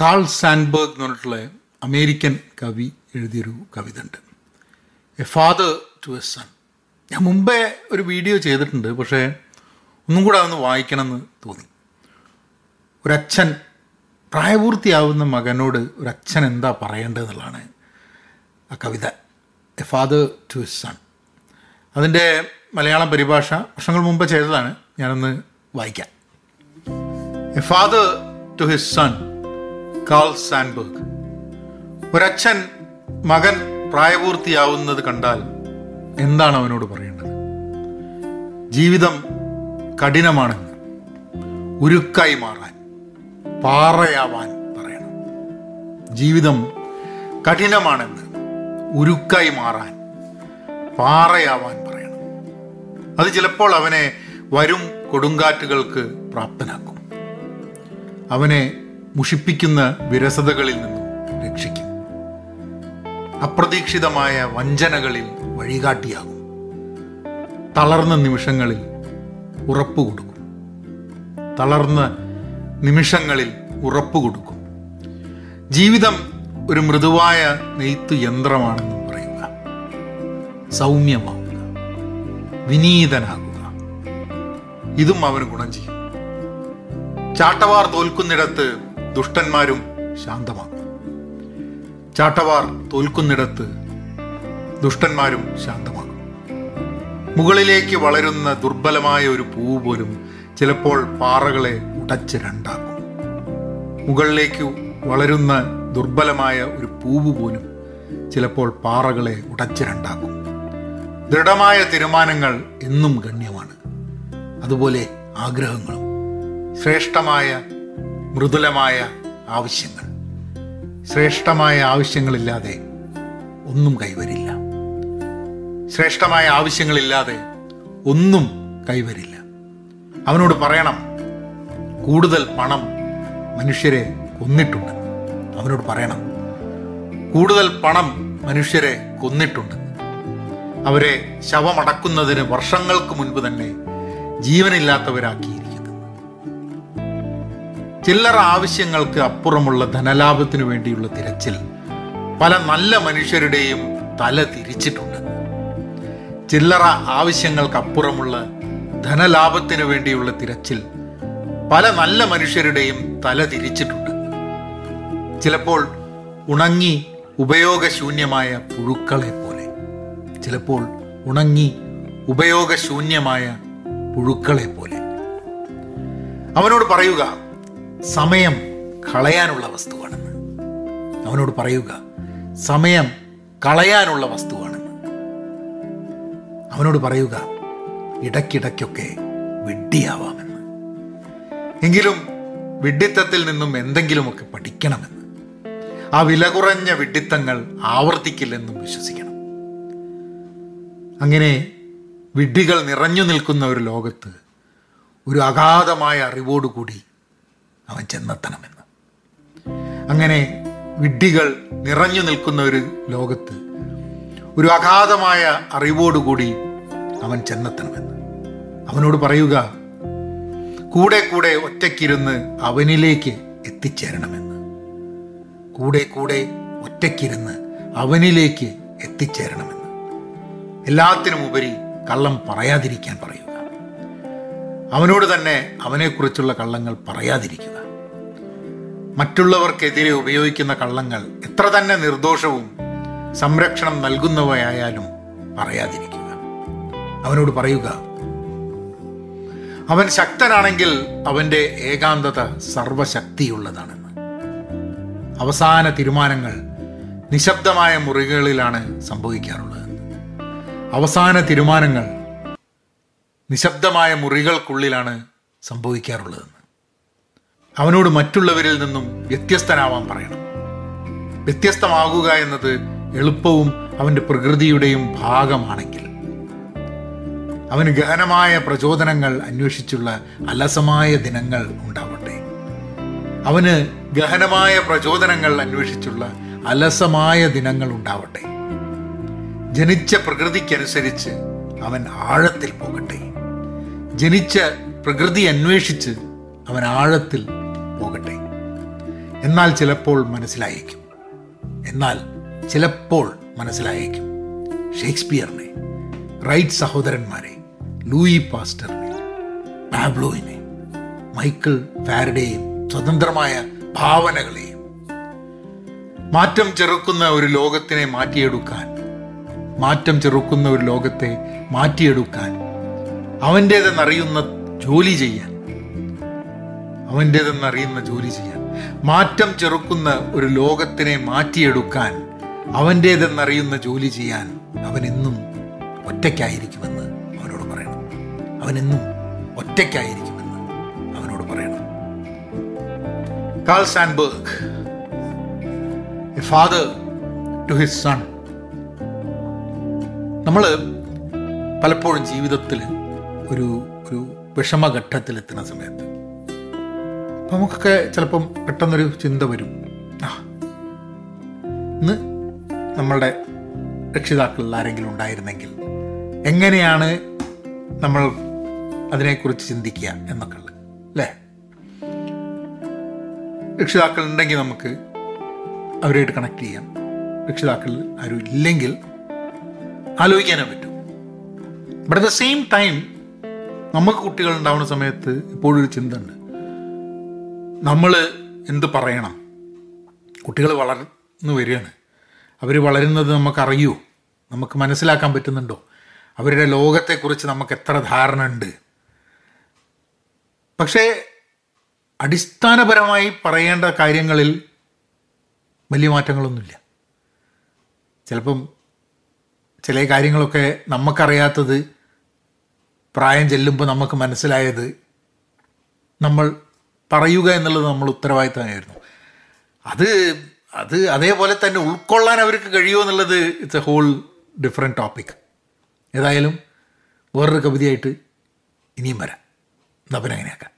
Call Sandberg എന്ന് പറഞ്ഞിട്ടുള്ള American കവി എഴുതിയൊരു കവിത ഉണ്ട് a father to a son ഞാൻ മുമ്പേ ഒരു വീഡിയോ ചെയ്തിട്ടുണ്ട് പക്ഷേ ഒന്നും കൂടെ അതൊന്ന് വായിക്കണമെന്ന് തോന്നി. ഒരച്ഛൻ പ്രായപൂർത്തിയാവുന്ന മകനോട് ഒരച്ഛൻ എന്താ പറയേണ്ടതെന്നുള്ളതാണ് ആ കവിത. A father to a son അതിന്റെ മലയാളം പരിഭാഷ വർഷങ്ങൾ മുമ്പ് ചെയ്തതാണ്. ഞാനൊന്ന് വായിക്കാം. A father to his son Carl Sandburg ഒരച്ഛൻ മകൻ പ്രായപൂർത്തിയാവുന്നത് കണ്ടാൽ എന്താണ് അവനോട് പറയേണ്ടത്? ജീവിതം കഠിനമാണെന്ന് ഉരുക്കായി മാറാൻ പാറയാവാൻ പറയണം. ജീവിതം കഠിനമാണെന്ന് ഉരുക്കായി മാറാൻ പാറയാവാൻ പറയണം. അത് ചിലപ്പോൾ അവനെ വരും കൊടുങ്കാറ്റുകൾക്ക് പ്രാപ്തനാക്കും. അവനെ മുഷിപ്പിക്കുന്ന വിരസതകളിൽ നിന്നും രക്ഷിക്കും. അപ്രതീക്ഷിതമായ വഞ്ചനകളിൽ വഴികാട്ടിയാകും. തളർന്ന നിമിഷങ്ങളിൽ ഉറപ്പ് കൊടുക്കും. തളർന്ന നിമിഷങ്ങളിൽ ഉറപ്പ് കൊടുക്കും. ജീവിതം ഒരു മൃദുവായ നെയ്ത്ത് യന്ത്രമാണെന്നും പറയുക. സൗമ്യമാവുക. വിനീതനാകുക. ഇതും അവന് ഗുണം ചെയ്യും. ചാട്ടവാർ തോൽക്കുന്നിടത്ത് ദുഷ്ടന്മാരും ശാന്തമാകും ചാട്ടവാർ തോൽക്കുന്നിടത്ത് ദുഷ്ടന്മാരും ശാന്തമാകും മുകളിലേക്ക് വളരുന്ന ദുർബലമായ ഒരു പൂവ് പോലും ചിലപ്പോൾ പാറകളെ ഉടച്ച് രണ്ടാക്കും. മുകളിലേക്ക് വളരുന്ന ദുർബലമായ ഒരു പൂവ് പോലും ചിലപ്പോൾ പാറകളെ ഉടച്ച് രണ്ടാക്കും. ദൃഢമായ തീരുമാനങ്ങൾ എന്നും ഗണ്യമാണ്. അതുപോലെ ആഗ്രഹങ്ങളും ശ്രേഷ്ഠമായ മൃദുലമായ ആവശ്യങ്ങൾ. ശ്രേഷ്ഠമായ ആവശ്യങ്ങളില്ലാതെ ഒന്നും കൈവരില്ല. ശ്രേഷ്ഠമായ ആവശ്യങ്ങളില്ലാതെ ഒന്നും കൈവരില്ല. അവനോട് പറയണം കൂടുതൽ പണം മനുഷ്യരെ കൊന്നിട്ടുണ്ട്. അവനോട് പറയണം കൂടുതൽ പണം മനുഷ്യരെ കൊന്നിട്ടുണ്ട്. അവരെ ശവമടക്കുന്നതിന് വർഷങ്ങൾക്ക് മുൻപ് തന്നെ ജീവനില്ലാത്തവരാക്കിയിരിക്കുന്നു ചില്ലറ ആവശ്യങ്ങൾക്ക് അപ്പുറമുള്ള ധനലാഭത്തിനു വേണ്ടിയുള്ള തിരച്ചിൽ പല നല്ല മനുഷ്യരുടെയും തല തിരിച്ചിട്ടുണ്ട്. ചില്ലറ ആവശ്യങ്ങൾക്കപ്പുറമുള്ള ധനലാഭത്തിനു വേണ്ടിയുള്ള തിരച്ചിൽ പല നല്ല മനുഷ്യരുടെയും തല തിരിച്ചിട്ടുണ്ട്. ചിലപ്പോൾ ഉണങ്ങി ഉപയോഗശൂന്യമായ പുഴുക്കളെ പോലെ. ചിലപ്പോൾ ഉണങ്ങി ഉപയോഗശൂന്യമായ പുഴുക്കളെ പോലെ. അവനോട് പറയുക സമയം കളയാനുള്ള വസ്തുവാണെന്ന്. അവനോട് പറയുക സമയം കളയാനുള്ള വസ്തുവാണെന്ന്. അവനോട് പറയുക ഇടയ്ക്കിടയ്ക്കൊക്കെ വിഡ്ഢിയാവാമെന്ന്. എങ്കിലും വിഡ്ഢിത്തത്തിൽ നിന്നും എന്തെങ്കിലുമൊക്കെ പഠിക്കണമെന്ന്. ആ വില കുറഞ്ഞ വിഡ്ഢിത്തങ്ങൾ ആവർത്തിക്കില്ലെന്നും വിശ്വസിക്കണം. അങ്ങനെ വിഡ്ഢികൾ നിറഞ്ഞു നിൽക്കുന്ന ഒരു ലോകത്ത് ഒരു അഗാധമായ അറിവോടുകൂടി അവൻ ചെന്നെത്തണമെന്ന്. അങ്ങനെ വിഡ്ഢികൾ നിറഞ്ഞു നിൽക്കുന്ന ഒരു ലോകത്ത് ഒരു അഗാധമായ അറിവോടുകൂടി അവൻ ചെന്നെത്തണമെന്ന്. അവനോട് പറയുക കൂടെ കൂടെ ഒറ്റയ്ക്കിരുന്ന് അവനിലേക്ക് എത്തിച്ചേരണമെന്ന്. കൂടെ കൂടെ ഒറ്റയ്ക്കിരുന്ന് അവനിലേക്ക് എത്തിച്ചേരണമെന്ന്. എല്ലാത്തിനും ഉപരി കള്ളം പറയാതിരിക്കാൻ പറയുക. അവനോട് തന്നെ അവനെക്കുറിച്ചുള്ള കള്ളങ്ങൾ പറയാതിരിക്കുക. മറ്റുള്ളവർക്കെതിരെ ഉപയോഗിക്കുന്ന കള്ളങ്ങൾ എത്ര തന്നെ നിർദോഷവും സംരക്ഷണം നൽകുന്നവയായാലും പറയാതിരിക്കുക. അവനോട് പറയുക അവൻ ശക്തനാണെങ്കിൽ അവന്റെ ഏകാന്തത സർവശക്തിയുള്ളതാണെന്ന്. അവസാന തീരുമാനങ്ങൾ നിശബ്ദമായ മുറികളിലാണ് സംഭവിക്കാറുള്ളത്. അവസാന തീരുമാനങ്ങൾ നിശബ്ദമായ മുറികൾക്കുള്ളിലാണ് സംഭവിക്കാറുള്ളതെന്ന് അവനോട് മറ്റുള്ളവരിൽ നിന്നും വ്യത്യസ്തനാവാൻ പറയണം. വ്യത്യസ്തമാകുക എന്നത് എളുപ്പവും അവന്റെ പ്രകൃതിയുടെയും ഭാഗമാണെങ്കിൽ. അവന് ഗഹനമായ പ്രചോദനങ്ങൾ അന്വേഷിച്ചുള്ള അലസമായ ദിനങ്ങൾ ഉണ്ടാവട്ടെ. അവന് ഗഹനമായ പ്രചോദനങ്ങൾ അന്വേഷിച്ചുള്ള അലസമായ ദിനങ്ങൾ ഉണ്ടാവട്ടെ. ജനിച്ച പ്രകൃതിക്കനുസരിച്ച് അവൻ ആഴത്തിൽ പോകട്ടെ. ജനിച്ച പ്രകൃതി അന്വേഷിച്ച് അവൻ ആഴത്തിൽ പോകട്ടെ. എന്നാൽ ചിലപ്പോൾ മനസ്സിലായേക്കും. എന്നാൽ ചിലപ്പോൾ മനസ്സിലായേക്കും. ഷേക്സ്പിയറിനെ റൈറ്റ് സഹോദരന്മാരെ ലൂയി പാസ്റ്ററിനെ പാബ്ലോയിനെ മൈക്കിൾ ഫാരഡേയും സ്വതന്ത്രമായ ഭാവനകളെയും. മാറ്റം ചെറുക്കുന്ന ഒരു ലോകത്തിനെ മാറ്റിയെടുക്കാൻ മാറ്റം ചെറുക്കുന്ന ഒരു ലോകത്തെ മാറ്റിയെടുക്കാൻ അവന്റേതെന്നറിയുന്ന ജോലി ചെയ്യാൻ അവന്റേതെന്നറിയുന്ന ജോലി ചെയ്യാൻ മാറ്റം ചെറുക്കുന്ന ഒരു ലോകത്തിനെ മാറ്റിയെടുക്കാൻ അവന്റേതെന്നറിയുന്ന ജോലി ചെയ്യാൻ അവനെന്നും ഒറ്റയ്ക്കായിരിക്കുമെന്ന് അവനോട് പറയണം. അവനെന്നും ഒറ്റയ്ക്കായിരിക്കുമെന്ന് അവനോട് പറയണം. Carl Sandburg a father to his son. നമ്മൾ പലപ്പോഴും ജീവിതത്തിൽ ഒരു ഒരു വിഷമഘട്ടത്തിലെത്തുന്ന സമയത്ത് നമുക്കൊക്കെ ചിലപ്പം പെട്ടെന്നൊരു ചിന്ത വരും. ആ ഇന്ന് നമ്മളുടെ രക്ഷിതാക്കളിൽ ആരെങ്കിലും ഉണ്ടായിരുന്നെങ്കിൽ എങ്ങനെയാണ് നമ്മൾ അതിനെക്കുറിച്ച് ചിന്തിക്കുക എന്നൊക്കെ ഉള്ളത് അല്ലേ? രക്ഷിതാക്കൾ ഉണ്ടെങ്കിൽ നമുക്ക് അവരുമായിട്ട് കണക്ട് ചെയ്യാം. രക്ഷിതാക്കൾ ആരും ഇല്ലെങ്കിൽ ആലോചിക്കാനേ പറ്റും. But at the same time നമുക്ക് കുട്ടികൾ ഉണ്ടാവുന്ന സമയത്ത് ഇപ്പോഴൊരു ചിന്ത ഉണ്ട്. നമ്മൾ എന്ത് പറയണം? കുട്ടികൾ വളർന്നു വരികയാണ്. അവർ വളരുന്നത് നമുക്കറിയൂ? നമുക്ക് മനസ്സിലാക്കാൻ പറ്റുന്നുണ്ടോ? അവരുടെ ലോകത്തെക്കുറിച്ച് നമുക്ക് എത്ര ധാരണ ഉണ്ട് പക്ഷേ അടിസ്ഥാനപരമായി പറയേണ്ട കാര്യങ്ങളിൽ വലിയ മാറ്റങ്ങളൊന്നുമില്ല. ചിലപ്പം ചില കാര്യങ്ങളൊക്കെ നമുക്കറിയാത്തത് പ്രായം ചെല്ലുമ്പോൾ നമുക്ക് മനസ്സിലായത് നമ്മൾ പറയുക എന്നുള്ളത് നമ്മൾ ഉത്തരവാദിത്തമായിരുന്നു. അത് അത് അതേപോലെ തന്നെ ഉൾക്കൊള്ളാൻ അവർക്ക് കഴിയുമോ എന്നുള്ളത് it's a whole different topic ഏതായാലും വേറൊരു കവിതയായിട്ട് ഇനിയും വരാം. എന്നാൽ പിന്നെ അങ്ങനെയാക്കാം.